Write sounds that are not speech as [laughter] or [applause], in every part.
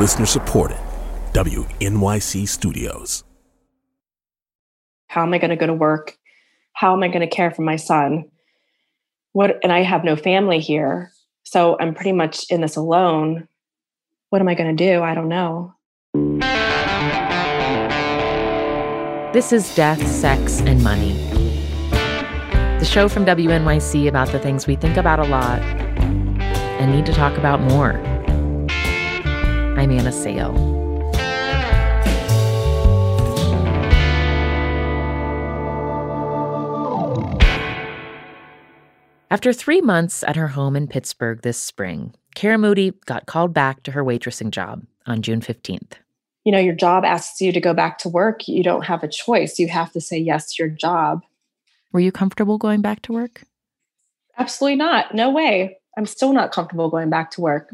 Listener supported. WNYC Studios. How am I going to go to work? How am I going to care for my son? What and I have no family here. So I'm pretty much in this alone. What am I going to do? I don't know. This is Death, Sex, and Money. The show from WNYC about the things we think about a lot and need to talk about more. I'm Anna Sale. After three months at her home in Pittsburgh this spring, Kara Moody got called back to her waitressing job on June 15th. You know, your job asks you to go back to work. You don't have a choice. You have to say yes to your job. Were you comfortable going back to work? Absolutely not. No way. I'm still not comfortable going back to work.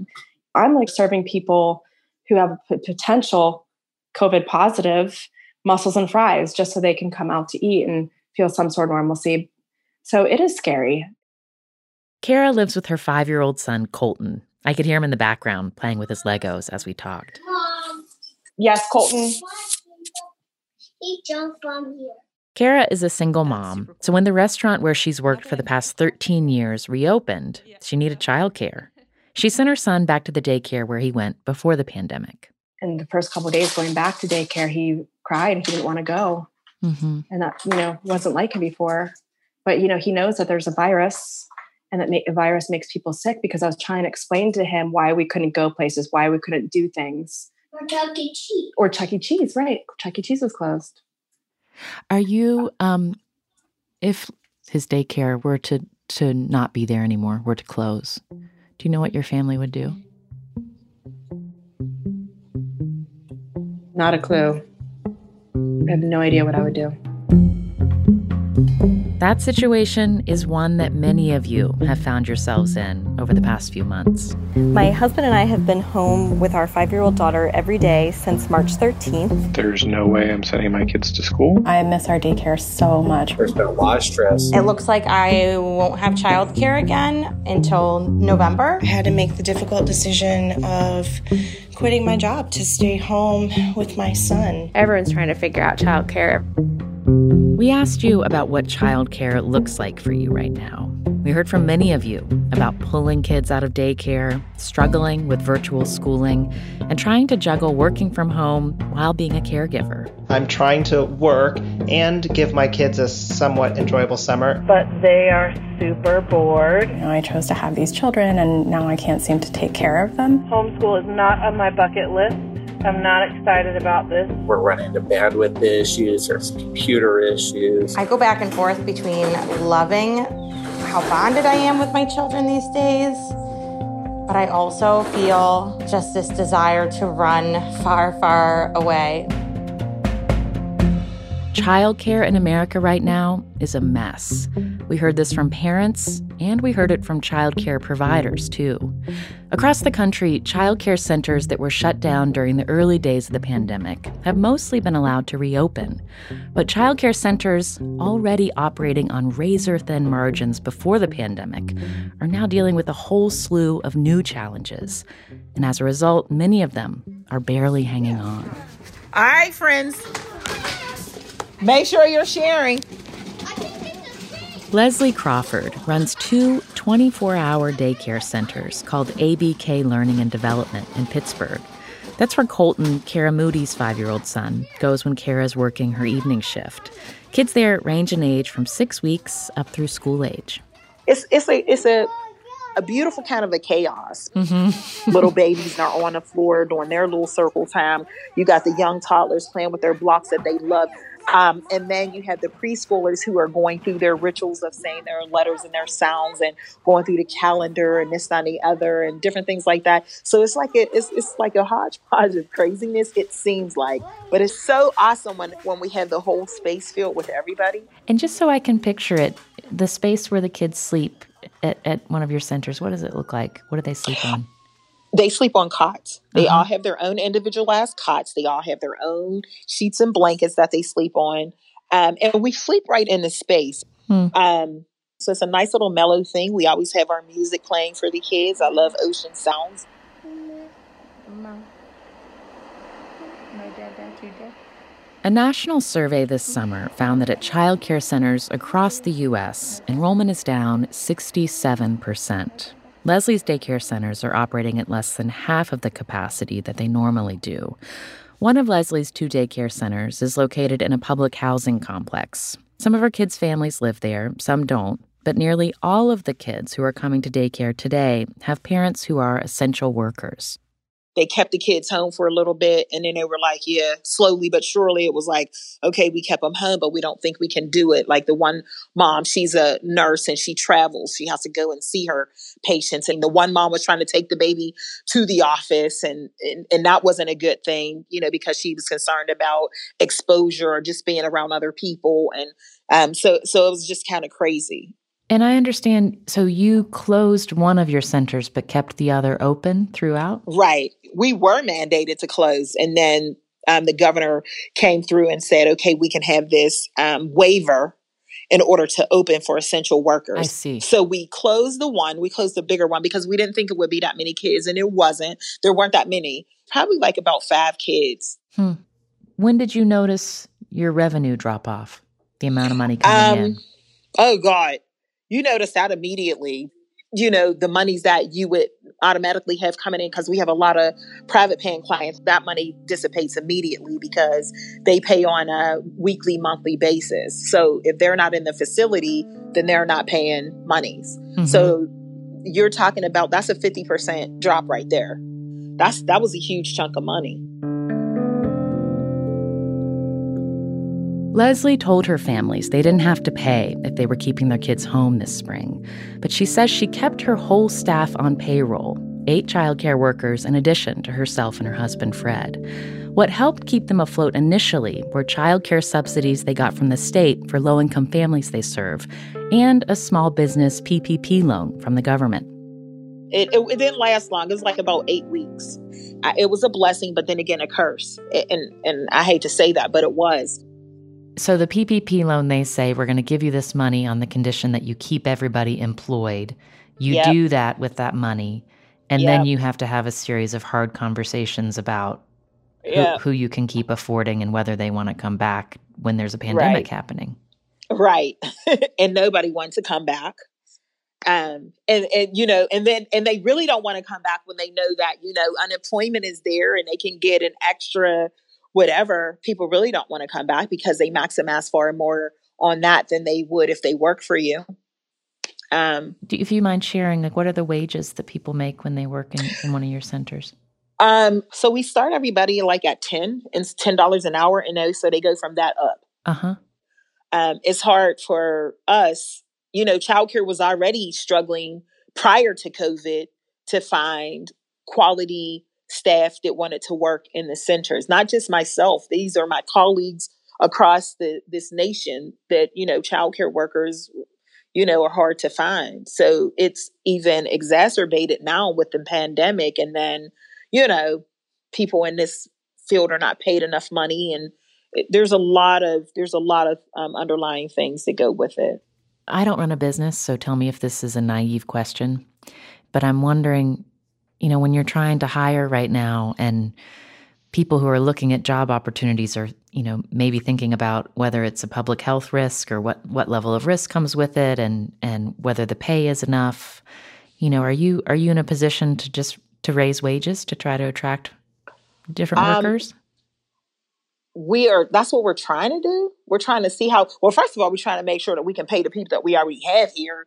I'm like serving people who have p- potential COVID positive mussels and fries just so they can come out to eat and feel some sort of normalcy. So it is scary. Kara lives with her five year old son, Colton. I could hear him in the background playing with his Legos as we talked. Mom. Yes, Colton. He jumped from here. Kara is a single mom, so when the restaurant where she's worked for the past 13 years reopened, she needed childcare. She sent her son back to the daycare where he went before the pandemic. In the first couple days going back to daycare, he cried. He didn't want to go. Mm-hmm. And that, you know, wasn't like him before. But, you know, he knows that there's a virus and that a virus makes people sick because I was trying to explain to him why we couldn't go places, why we couldn't do things. Or Chuck E. Cheese. Or Chuck E. Cheese, right. Chuck E. Cheese was closed. Are you, um, if his daycare were to, to not be there anymore, were to close, do you know what your family would do? Not a clue. I have no idea what I would do. That situation is one that many of you have found yourselves in over the past few months. My husband and I have been home with our five year old daughter every day since March 13th. There's no way I'm sending my kids to school. I miss our daycare so much. There's been a lot of stress. It looks like I won't have childcare again until November. I had to make the difficult decision of quitting my job to stay home with my son. Everyone's trying to figure out childcare. We asked you about what childcare looks like for you right now. We heard from many of you about pulling kids out of daycare, struggling with virtual schooling, and trying to juggle working from home while being a caregiver. I'm trying to work and give my kids a somewhat enjoyable summer. But they are super bored. You know, I chose to have these children, and now I can't seem to take care of them. Homeschool is not on my bucket list. I'm not excited about this. We're running into bandwidth issues or computer issues. I go back and forth between loving how bonded I am with my children these days, but I also feel just this desire to run far, far away. Childcare in America right now is a mess. We heard this from parents, and we heard it from childcare providers, too. Across the country, childcare centers that were shut down during the early days of the pandemic have mostly been allowed to reopen. But childcare centers, already operating on razor thin margins before the pandemic, are now dealing with a whole slew of new challenges. And as a result, many of them are barely hanging on. All right, friends. Make sure you're sharing. Leslie Crawford runs two 24 hour daycare centers called ABK Learning and Development in Pittsburgh. That's where Colton, Kara Moody's five year old son, goes when Kara's working her evening shift. Kids there range in age from six weeks up through school age. It's, it's, a, it's a, a beautiful kind of a chaos. Mm-hmm. little babies are on the floor doing their little circle time. You got the young toddlers playing with their blocks that they love. Um, and then you have the preschoolers who are going through their rituals of saying their letters and their sounds and going through the calendar and this, that, and the other and different things like that. So it's like a, it's, it's like a hodgepodge of craziness, it seems like. But it's so awesome when, when we have the whole space filled with everybody. And just so I can picture it, the space where the kids sleep at, at one of your centers, what does it look like? What do they sleep [sighs] on? They sleep on cots. They uh-huh. all have their own individualized cots. They all have their own sheets and blankets that they sleep on. Um, and we sleep right in the space. Hmm. Um, so it's a nice little mellow thing. We always have our music playing for the kids. I love ocean sounds. A national survey this summer found that at child care centers across the U.S., enrollment is down 67%. Leslie's daycare centers are operating at less than half of the capacity that they normally do. One of Leslie's two daycare centers is located in a public housing complex. Some of her kids' families live there, some don't, but nearly all of the kids who are coming to daycare today have parents who are essential workers they kept the kids home for a little bit and then they were like yeah slowly but surely it was like okay we kept them home but we don't think we can do it. Like the one mom she's a nurse and she travels she has to go and see her patients and the one mom was trying to take the baby to the office and and, and that wasn't a good thing you know because she was concerned about exposure or just being around other people and um so so it was just kind of crazy and I understand, so you closed one of your centers but kept the other open throughout? Right. We were mandated to close. And then um, the governor came through and said, okay, we can have this um, waiver in order to open for essential workers. I see. So we closed the one, we closed the bigger one because we didn't think it would be that many kids, and it wasn't. There weren't that many, probably like about five kids. Hmm. When did you notice your revenue drop off? The amount of money coming um, in? Oh, God you notice that immediately you know the monies that you would automatically have coming in because we have a lot of private paying clients that money dissipates immediately because they pay on a weekly monthly basis. So if they're not in the facility then they're not paying monies. Mm-hmm. so you're talking about that's a 50% drop right there. That's that was a huge chunk of money Leslie told her families they didn't have to pay if they were keeping their kids home this spring, but she says she kept her whole staff on payroll, eight childcare workers in addition to herself and her husband Fred. What helped keep them afloat initially were childcare subsidies they got from the state for low income families they serve, and a small business PPP loan from the government. It, it, it, didn't last long. It was like about eight weeks. I, it was a blessing, but then again, a curse. and and I hate to say that, but it was. So the PPP loan, they say we're going to give you this money on the condition that you keep everybody employed. You yep. do that with that money, and yep. then you have to have a series of hard conversations about yep. who, who, you can keep affording and whether they want to come back when there's a pandemic right. happening. Right, [laughs] and nobody wants to come back. Um, and and you know, and then and they really don't want to come back when they know that you know unemployment is there and they can get an extra whatever, people really don't want to come back because they maximize far more on that than they would if they work for you. Um, Do, if you mind sharing, like, what are the wages that people make when they work in, in one of your centers? Um, so we start everybody like at 10 and ten dollars an hour, and so they go from that up. Uh-huh. Um, it's hard for us, you know, childcare was already struggling prior to COVID to find quality staff that wanted to work in the centers, not just myself. These are my colleagues across the this nation that, you know, childcare workers, you know, are hard to find. So it's even exacerbated now with the pandemic. And then, you know, people in this field are not paid enough money and there's a lot of there's a lot of um, underlying things that go with it. I don't run a business, so tell me if this is a naive question, but I'm wondering you know, when you're trying to hire right now and people who are looking at job opportunities are, you know, maybe thinking about whether it's a public health risk or what what level of risk comes with it and and whether the pay is enough. You know, are you are you in a position to just to raise wages to try to attract different um, workers? we are that's what we're trying to do we're trying to see how well first of all we're trying to make sure that we can pay the people that we already have here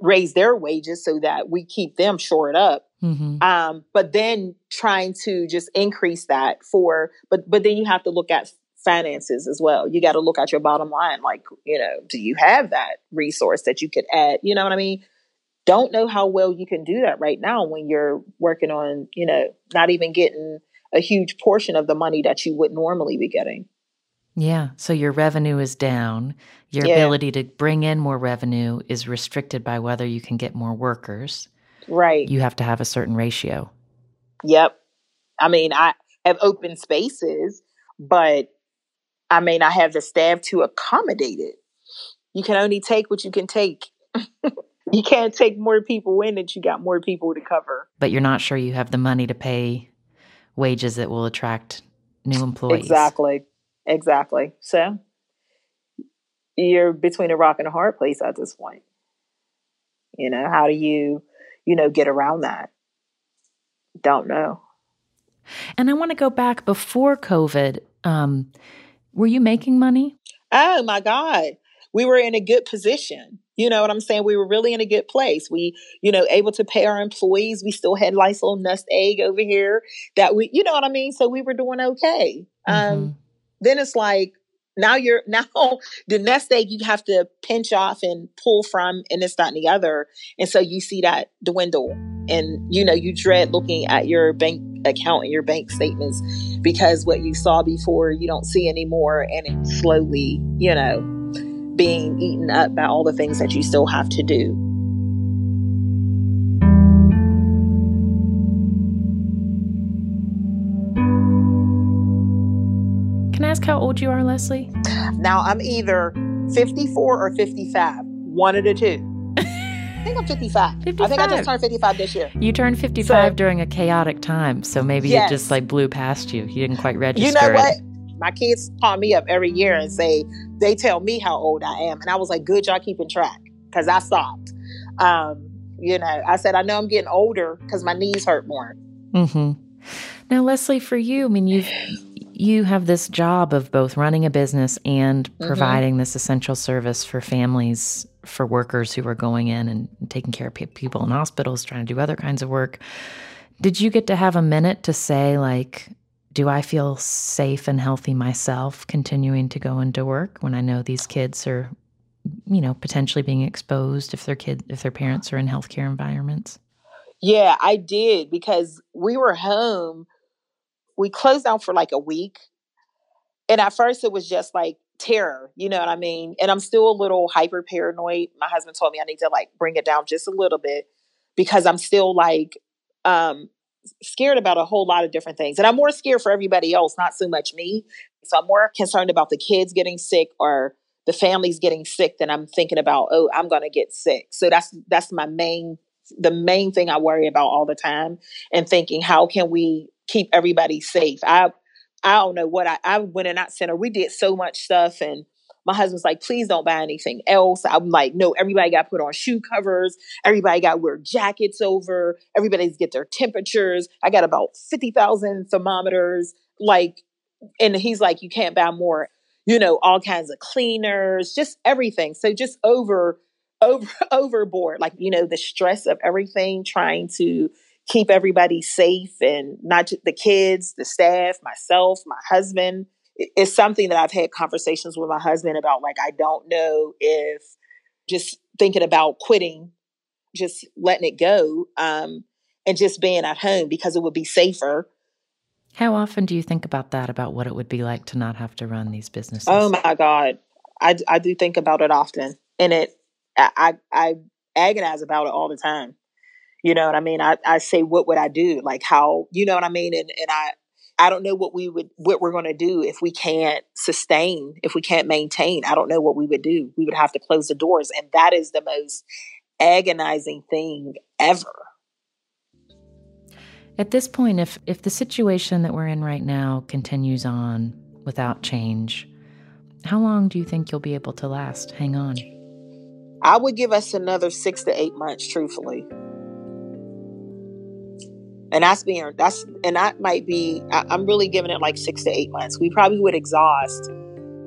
raise their wages so that we keep them shored up. Mm-hmm. Um, but then trying to just increase that for, but but then you have to look at finances as well. You got to look at your bottom line. Like, you know, do you have that resource that you could add? You know what I mean? Don't know how well you can do that right now when you're working on, you know, not even getting a huge portion of the money that you would normally be getting. Yeah. So your revenue is down. Your yeah. ability to bring in more revenue is restricted by whether you can get more workers. Right. You have to have a certain ratio. Yep. I mean, I have open spaces, but I mean, I have the staff to accommodate it. You can only take what you can take. [laughs] you can't take more people in that you got more people to cover. But you're not sure you have the money to pay wages that will attract new employees. Exactly. Exactly. So you're between a rock and a hard place at this point. You know, how do you, you know, get around that? Don't know. And I want to go back before COVID. Um, were you making money? Oh my God. We were in a good position. You know what I'm saying? We were really in a good place. We, you know, able to pay our employees. We still had Lysol Nest Egg over here that we, you know what I mean? So we were doing okay. Um, mm-hmm. Um, then it's like, now you're [laughs] now the nest egg you have to pinch off and pull from and that and the other and so you see that dwindle and you know you dread looking at your bank account and your bank statements because what you saw before you don't see anymore and it's slowly you know being eaten up by all the things that you still have to do. Ask how old you are, Leslie? Now I'm either 54 or 55, one of the two. I think I'm 55. 55. I think I just turned 55 this year. You turned 55 so, during a chaotic time, so maybe yes. it just like blew past you. You didn't quite register. You know what? It. My kids call me up every year and say, they tell me how old I am. And I was like, good, y'all keeping track because I stopped. Um, you know, I said, I know I'm getting older because my knees hurt more. Mm-hmm. Now, Leslie, for you, I mean, you've you have this job of both running a business and mm-hmm. providing mm-hmm. this essential service for families, for workers who are going in and taking care of people in hospitals, trying to do other kinds of work. Did you get to have a minute to say, like, do I feel safe and healthy myself continuing to go into work when I know these kids are, you know, potentially being exposed if their kid if their parents are in healthcare environments? Yeah, I did because we were home. We closed down for like a week. And at first it was just like terror, you know what I mean? And I'm still a little hyper paranoid. My husband told me I need to like bring it down just a little bit because I'm still like um scared about a whole lot of different things. And I'm more scared for everybody else, not so much me. So I'm more concerned about the kids getting sick or the families getting sick than I'm thinking about, oh, I'm gonna get sick. So that's that's my main the main thing I worry about all the time and thinking how can we keep everybody safe. I I don't know what I I went in that center. We did so much stuff and my husband's like, please don't buy anything else. I'm like, no, everybody got put on shoe covers. Everybody got wear jackets over. Everybody's get their temperatures. I got about 50,000 thermometers. Like, and he's like, you can't buy more, you know, all kinds of cleaners, just everything. So just over, over, [laughs] overboard. Like, you know, the stress of everything, trying to keep everybody safe and not just the kids, the staff, myself, my husband it's something that I've had conversations with my husband about. Like, I don't know if just thinking about quitting, just letting it go, um, and just being at home because it would be safer. How often do you think about that, about what it would be like to not have to run these businesses? Oh my God. I, I do think about it often. And it, I, I agonize about it all the time. You know what I mean? I, I say, what would I do? Like how, you know what I mean? And, and I, I don't know what we would what we're going to do if we can't sustain, if we can't maintain. I don't know what we would do. We would have to close the doors and that is the most agonizing thing ever. At this point if if the situation that we're in right now continues on without change, how long do you think you'll be able to last? Hang on. I would give us another 6 to 8 months truthfully and that's being that's and that might be I, i'm really giving it like six to eight months. We probably would exhaust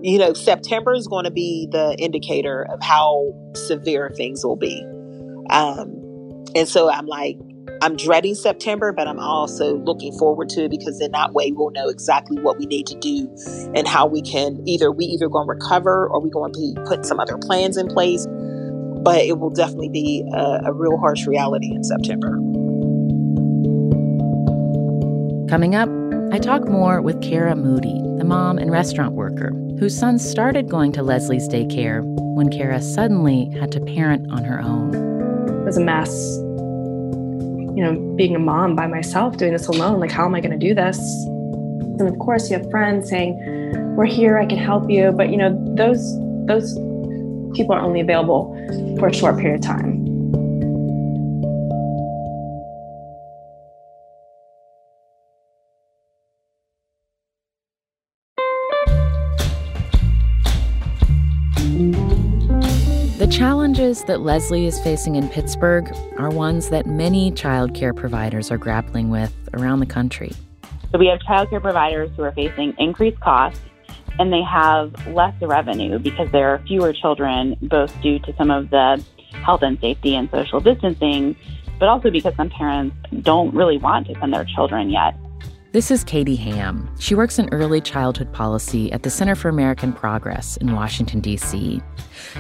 you know september is going to be the indicator of how severe things will be. Um and so i'm like i'm dreading september but i'm also looking forward to it because in that way we'll know exactly what we need to do and how we can either we either going to recover or we going to be put some other plans in place. But it will definitely be a, a real harsh reality in september Coming up, I talk more with Kara Moody, the mom and restaurant worker whose son started going to Leslie's daycare when Kara suddenly had to parent on her own. It was a mess. You know, being a mom by myself, doing this alone, like, how am I going to do this? And of course, you have friends saying, We're here, I can help you. But, you know, those, those people are only available for a short period of time. Challenges that Leslie is facing in Pittsburgh are ones that many child care providers are grappling with around the country. So we have child care providers who are facing increased costs and they have less revenue because there are fewer children, both due to some of the health and safety and social distancing, but also because some parents don't really want to send their children yet. This is Katie Hamm. She works in early childhood policy at the Center for American Progress in Washington, D.C.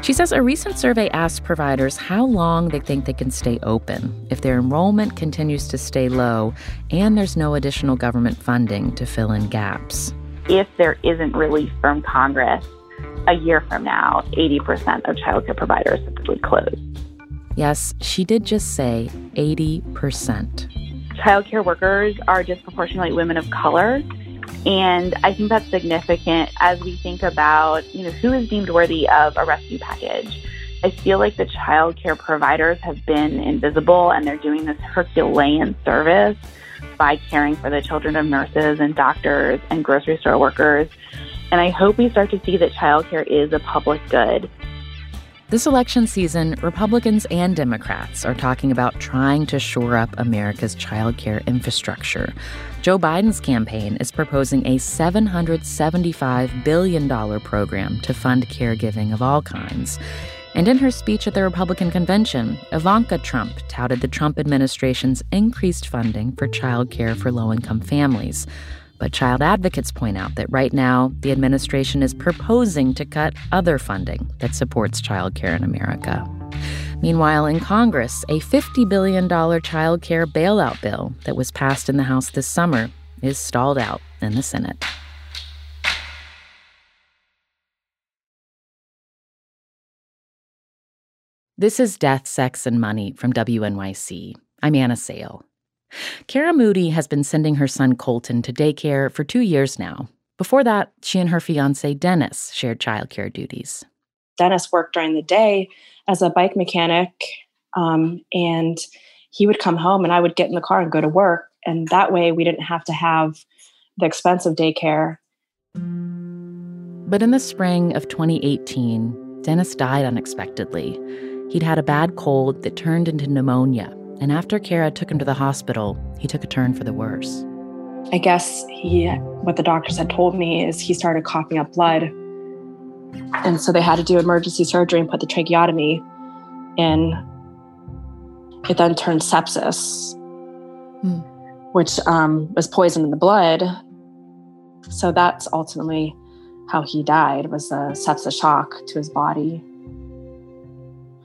She says a recent survey asked providers how long they think they can stay open if their enrollment continues to stay low and there's no additional government funding to fill in gaps. If there isn't relief from Congress, a year from now, 80% of childcare providers typically close. Yes, she did just say 80% childcare workers are disproportionately women of color. And I think that's significant as we think about, you know, who is deemed worthy of a rescue package. I feel like the childcare providers have been invisible and they're doing this Herculean service by caring for the children of nurses and doctors and grocery store workers. And I hope we start to see that childcare is a public good this election season, Republicans and Democrats are talking about trying to shore up America's childcare infrastructure. Joe Biden's campaign is proposing a $775 billion program to fund caregiving of all kinds. And in her speech at the Republican convention, Ivanka Trump touted the Trump administration's increased funding for child care for low income families. But child advocates point out that right now, the administration is proposing to cut other funding that supports childcare in America. Meanwhile, in Congress, a $50 billion child care bailout bill that was passed in the House this summer is stalled out in the Senate. This is Death, Sex, and Money from WNYC. I'm Anna Sale. Kara Moody has been sending her son Colton to daycare for two years now. Before that, she and her fiance Dennis shared childcare duties. Dennis worked during the day as a bike mechanic, um, and he would come home and I would get in the car and go to work. And that way we didn't have to have the expense of daycare. But in the spring of 2018, Dennis died unexpectedly. He'd had a bad cold that turned into pneumonia and after Kara took him to the hospital, he took a turn for the worse. I guess he, what the doctors had told me is he started coughing up blood. And so they had to do emergency surgery and put the tracheotomy in. It then turned sepsis, hmm. which um, was poison in the blood. So that's ultimately how he died was a sepsis shock to his body.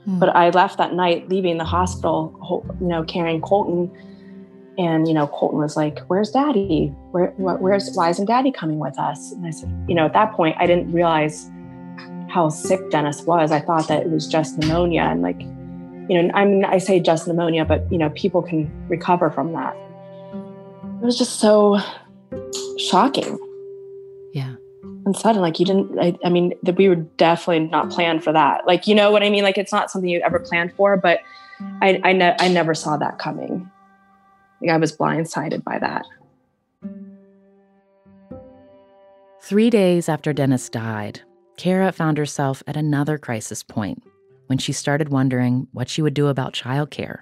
Hmm. But I left that night, leaving the hospital, you know, carrying Colton. And you know, Colton was like, "Where's Daddy? Where, where's why isn't Daddy coming with us?" And I said, you know, at that point, I didn't realize how sick Dennis was. I thought that it was just pneumonia, and like, you know, I mean, I say just pneumonia, but you know, people can recover from that. It was just so shocking and sudden like you didn't I, I, mean that we were definitely not planned for that. Like you know what i mean? Like it's not something you ever planned for but i i, ne- I never saw that coming. Like i was blindsided by that. Three days after dennis died kara found herself at another crisis point when she started wondering what she would do about childcare.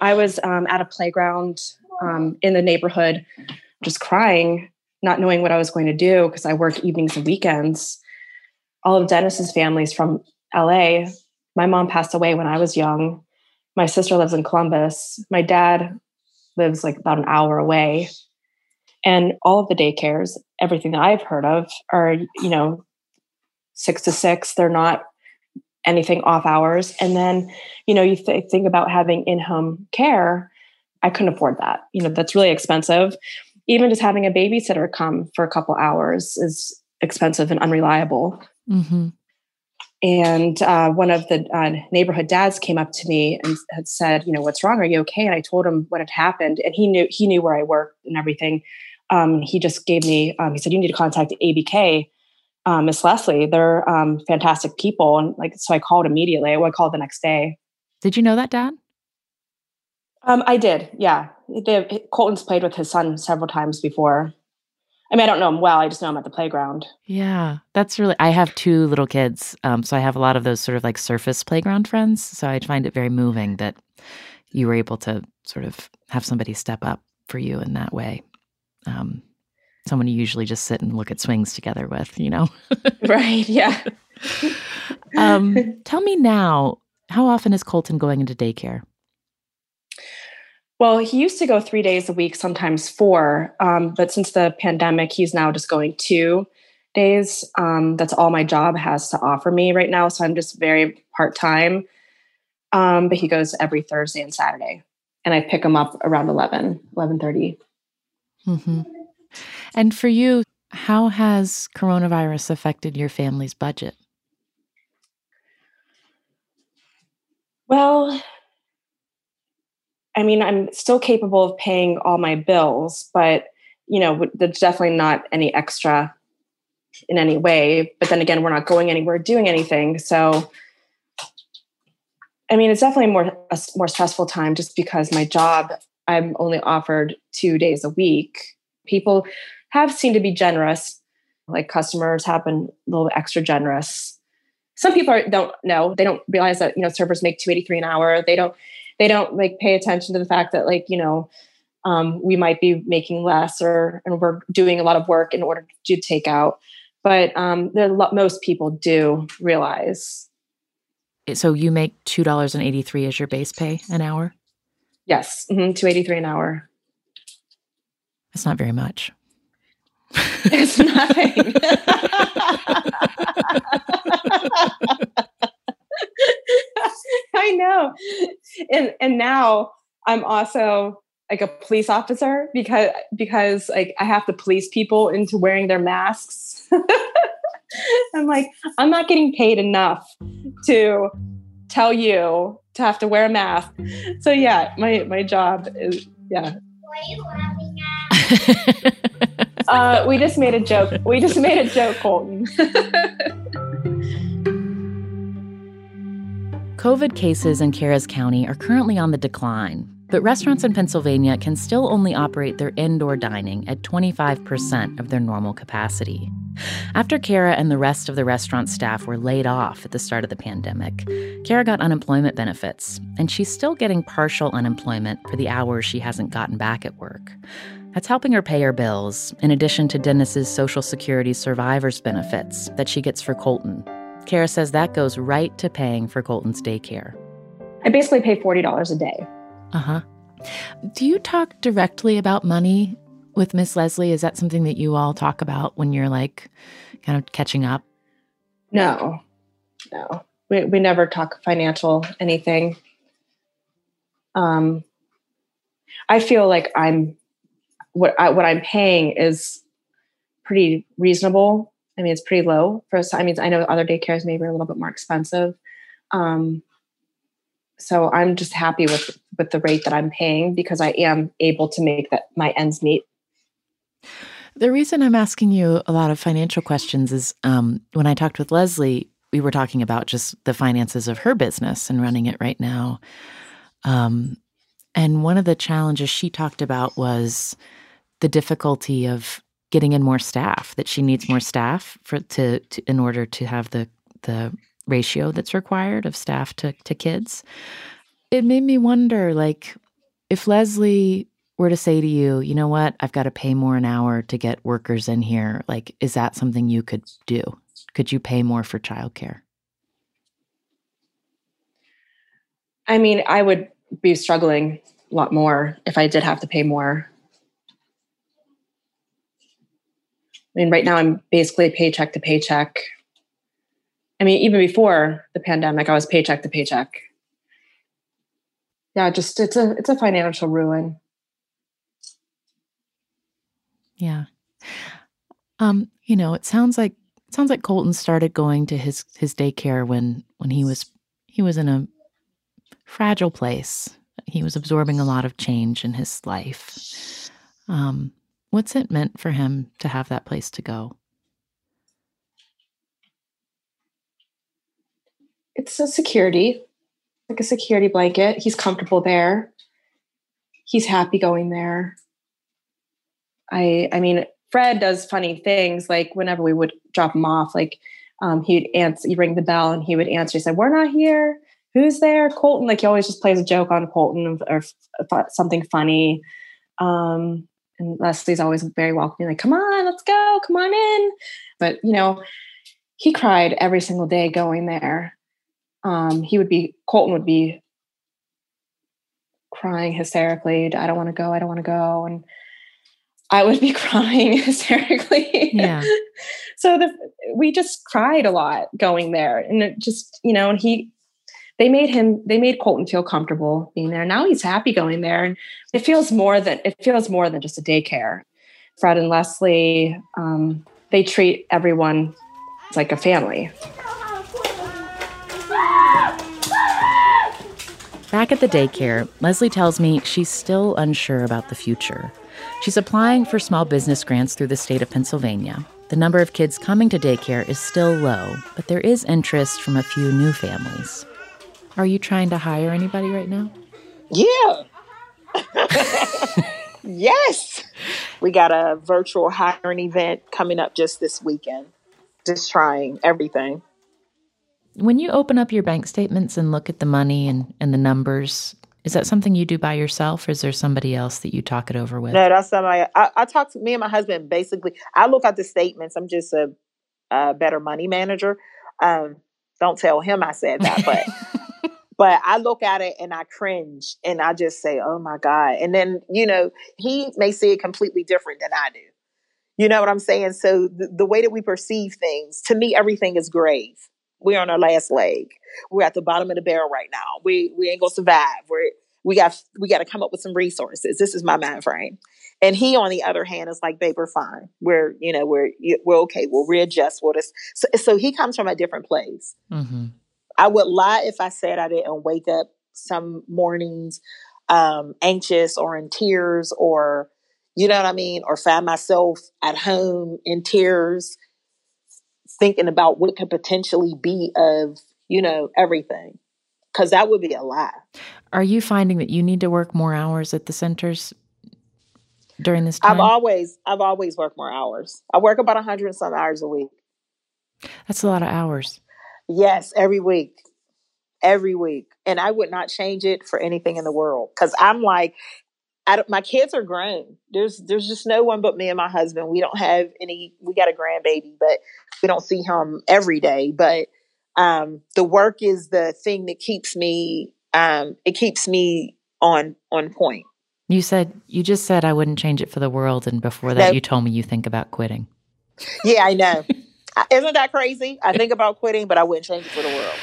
I was um, at a playground um, in the neighborhood just crying not knowing what I was going to do because I work evenings and weekends. All of Dennis's family's from LA. My mom passed away when I was young. My sister lives in Columbus. My dad lives like about an hour away. And all of the daycares, everything that I've heard of, are, you know, six to six. They're not anything off hours. And then, you know, you th- think about having in home care. I couldn't afford that. You know, that's really expensive even just having a babysitter come for a couple hours is expensive and unreliable. Mm-hmm. And uh, one of the uh, neighborhood dads came up to me and had said, "You know, what's wrong? Are you okay?" And I told him what had happened, and he knew he knew where I worked and everything. Um, he just gave me. Um, he said, "You need to contact ABK, um, Miss Leslie. They're um, fantastic people." And like, so I called immediately. I called the next day. Did you know that, Dad? Um, I did. Yeah, they, Colton's played with his son several times before. I mean, I don't know him well. I just know him at the playground. Yeah, that's really. I have two little kids, um, so I have a lot of those sort of like surface playground friends. So I find it very moving that you were able to sort of have somebody step up for you in that way. Um, someone you usually just sit and look at swings together with, you know? [laughs] right. Yeah. um, tell me now, how often is Colton going into daycare? Well, he used to go three days a week, sometimes four. Um, but since the pandemic, he's now just going two days. Um, that's all my job has to offer me right now. So I'm just very part time. Um, but he goes every Thursday and Saturday. And I pick him up around 11, 11.30. Mm-hmm. And for you, how has coronavirus affected your family's budget? Well, I mean, I'm still capable of paying all my bills, but you know, there's definitely not any extra in any way. But then again, we're not going anywhere, doing anything. So, I mean, it's definitely more a more stressful time just because my job, I'm only offered two days a week. People have seemed to be generous, like customers have been a little extra generous. Some people are, don't know; they don't realize that you know servers make two eighty three an hour. They don't they don't like pay attention to the fact that like you know um, we might be making less or and we're doing a lot of work in order to take out. But um, most people do realize. So you make two dollars and eighty three as your base pay an hour? Yes. Mm-hmm, 283 an hour. That's not very much. It's nothing [laughs] [laughs] [laughs] [laughs] I know. And and now I'm also like a police officer because because like I have to police people into wearing their masks. [laughs] I'm like, I'm not getting paid enough to tell you to have to wear a mask. So yeah, my my job is yeah. [laughs] uh, we just made a joke. We just made a joke, Colton. COVID cases in Kara's County are currently on the decline, but restaurants in Pennsylvania can still only operate their indoor dining at 25% of their normal capacity. After Kara and the rest of the restaurant staff were laid off at the start of the pandemic, Kara got unemployment benefits, and she's still getting partial unemployment for the hours she hasn't gotten back at work. That's helping her pay her bills, in addition to Dennis's Social Security survivor's benefits that she gets for Colton, Kara says that goes right to paying for Colton's daycare. I basically pay $40 a day. Uh huh. Do you talk directly about money with Miss Leslie? Is that something that you all talk about when you're like kind of catching up? No, no. We, we never talk financial anything. Um, I feel like I'm what I, what I'm paying is pretty reasonable I mean, it's pretty low for. Us. I mean, I know other daycares maybe are a little bit more expensive. Um, so I'm just happy with with the rate that I'm paying because I am able to make that my ends meet. The reason I'm asking you a lot of financial questions is um, when I talked with Leslie, we were talking about just the finances of her business and running it right now. Um, and one of the challenges she talked about was the difficulty of getting in more staff that she needs more staff for to, to in order to have the the ratio that's required of staff to to kids. It made me wonder like if leslie were to say to you you know what? I've got to pay more an hour to get workers in here like is that something you could do? Could you pay more for childcare? I mean i would be struggling a lot more if i did have to pay more I mean, right now I'm basically paycheck to paycheck. I mean, even before the pandemic, I was paycheck to paycheck. Yeah, just it's a it's a financial ruin. Yeah. Um, you know, it sounds like it sounds like Colton started going to his his daycare when when he was he was in a fragile place. He was absorbing a lot of change in his life. Um, What's it meant for him to have that place to go? It's a security, like a security blanket. He's comfortable there. He's happy going there. I I mean, Fred does funny things like whenever we would drop him off, like um, he'd answer, you ring the bell and he would answer. He said, We're not here. Who's there? Colton. Like he always just plays a joke on Colton or, or something funny. Um, and Leslie's always very welcoming, like, come on, let's go, come on in. But, you know, he cried every single day going there. Um, he would be, Colton would be crying hysterically. I don't want to go. I don't want to go. And I would be [laughs] crying hysterically. Yeah. [laughs] so the, we just cried a lot going there. And it just, you know, and he, they made him, they made Colton feel comfortable being there. Now he's happy going there. And it feels more than, it feels more than just a daycare. Fred and Leslie, um, they treat everyone like a family. Back at the daycare, Leslie tells me she's still unsure about the future. She's applying for small business grants through the state of Pennsylvania. The number of kids coming to daycare is still low, but there is interest from a few new families. Are you trying to hire anybody right now? Yeah. [laughs] yes. We got a virtual hiring event coming up just this weekend. Just trying everything. When you open up your bank statements and look at the money and, and the numbers, is that something you do by yourself or is there somebody else that you talk it over with? No, that's somebody I, I talk to me and my husband basically. I look at the statements. I'm just a, a better money manager. Um, don't tell him I said that, but [laughs] but I look at it and I cringe and I just say, "Oh my god!" And then you know he may see it completely different than I do. You know what I'm saying? So the, the way that we perceive things, to me, everything is grave we're on our last leg. We're at the bottom of the barrel right now. We we ain't gonna survive. We're we got we got to come up with some resources. This is my mind frame. And he, on the other hand, is like, "Babe, we're fine. We're you know we're we're okay. We'll readjust. We'll just." So, so he comes from a different place. Mm-hmm. I would lie if I said I didn't wake up some mornings um, anxious or in tears or you know what I mean, or find myself at home in tears thinking about what could potentially be of, you know, everything. Cause that would be a lie. Are you finding that you need to work more hours at the centers during this time? I've always I've always worked more hours. I work about a hundred and some hours a week. That's a lot of hours. Yes, every week. Every week. And I would not change it for anything in the world. Cause I'm like, my kids are grown. There's there's just no one but me and my husband. We don't have any. We got a grandbaby, but we don't see him every day. But um, the work is the thing that keeps me. Um, it keeps me on on point. You said you just said I wouldn't change it for the world, and before that, you told me you think about quitting. Yeah, I know. [laughs] Isn't that crazy? I think about quitting, but I wouldn't change it for the world.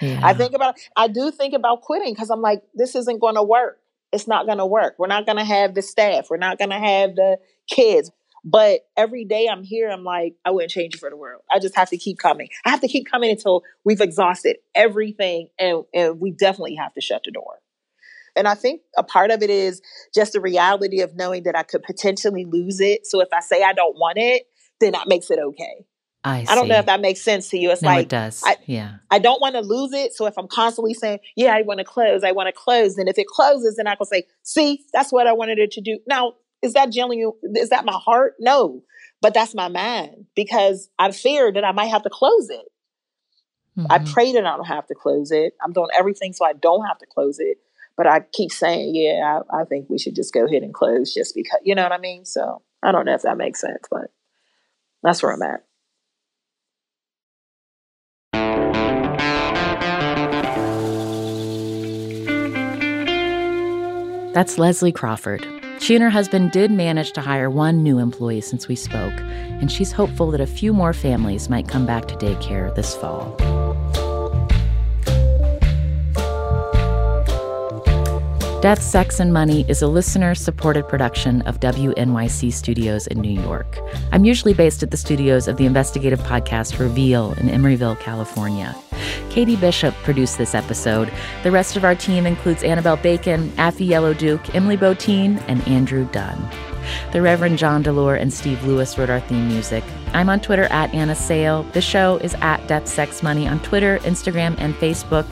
Yeah. I think about. I do think about quitting because I'm like, this isn't going to work it's not going to work. We're not going to have the staff. We're not going to have the kids. But every day I'm here, I'm like, I wouldn't change it for the world. I just have to keep coming. I have to keep coming until we've exhausted everything and, and we definitely have to shut the door. And I think a part of it is just the reality of knowing that I could potentially lose it. So if I say I don't want it, then that makes it okay. I, I don't know if that makes sense to you. It's no, like it does. I, yeah. I don't want to lose it. So if I'm constantly saying, "Yeah, I want to close. I want to close," and if it closes, then I can say, "See, that's what I wanted it to do." Now, is that genuine? Is that my heart? No, but that's my mind because I fear that I might have to close it. Mm-hmm. I pray that I don't have to close it. I'm doing everything so I don't have to close it. But I keep saying, "Yeah, I, I think we should just go ahead and close," just because you know what I mean. So I don't know if that makes sense, but that's where I'm at. That's Leslie Crawford. She and her husband did manage to hire one new employee since we spoke, and she's hopeful that a few more families might come back to daycare this fall. Death, Sex, and Money is a listener supported production of WNYC Studios in New York. I'm usually based at the studios of the investigative podcast Reveal in Emeryville, California. Katie Bishop produced this episode. The rest of our team includes Annabelle Bacon, Afi Yellow-Duke, Emily Botein, and Andrew Dunn. The Reverend John DeLore and Steve Lewis wrote our theme music. I'm on Twitter at Anna Sale. The show is at Death Sex Money on Twitter, Instagram, and Facebook.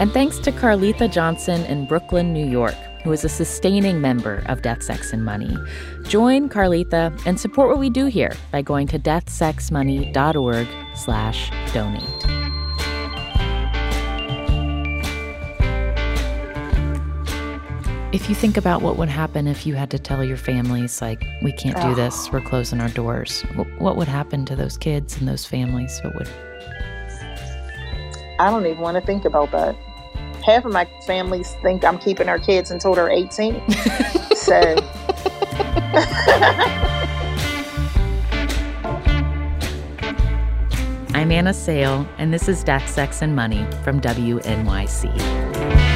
And thanks to Carletha Johnson in Brooklyn, New York. who is a sustaining member of Death, Sex, and Money. Join Carlita and support what we do here by going to deathsexmoney.org slash donate. If you think about what would happen if you had to tell your families, like, we can't do this, ah. we're closing our doors, what would happen to those kids and those families? What would. I don't even want to think about that. Half of my families think I'm keeping our kids until they're 18. [laughs] so. I'm Anna Sale, and this is Death, Sex, and Money from WNYC.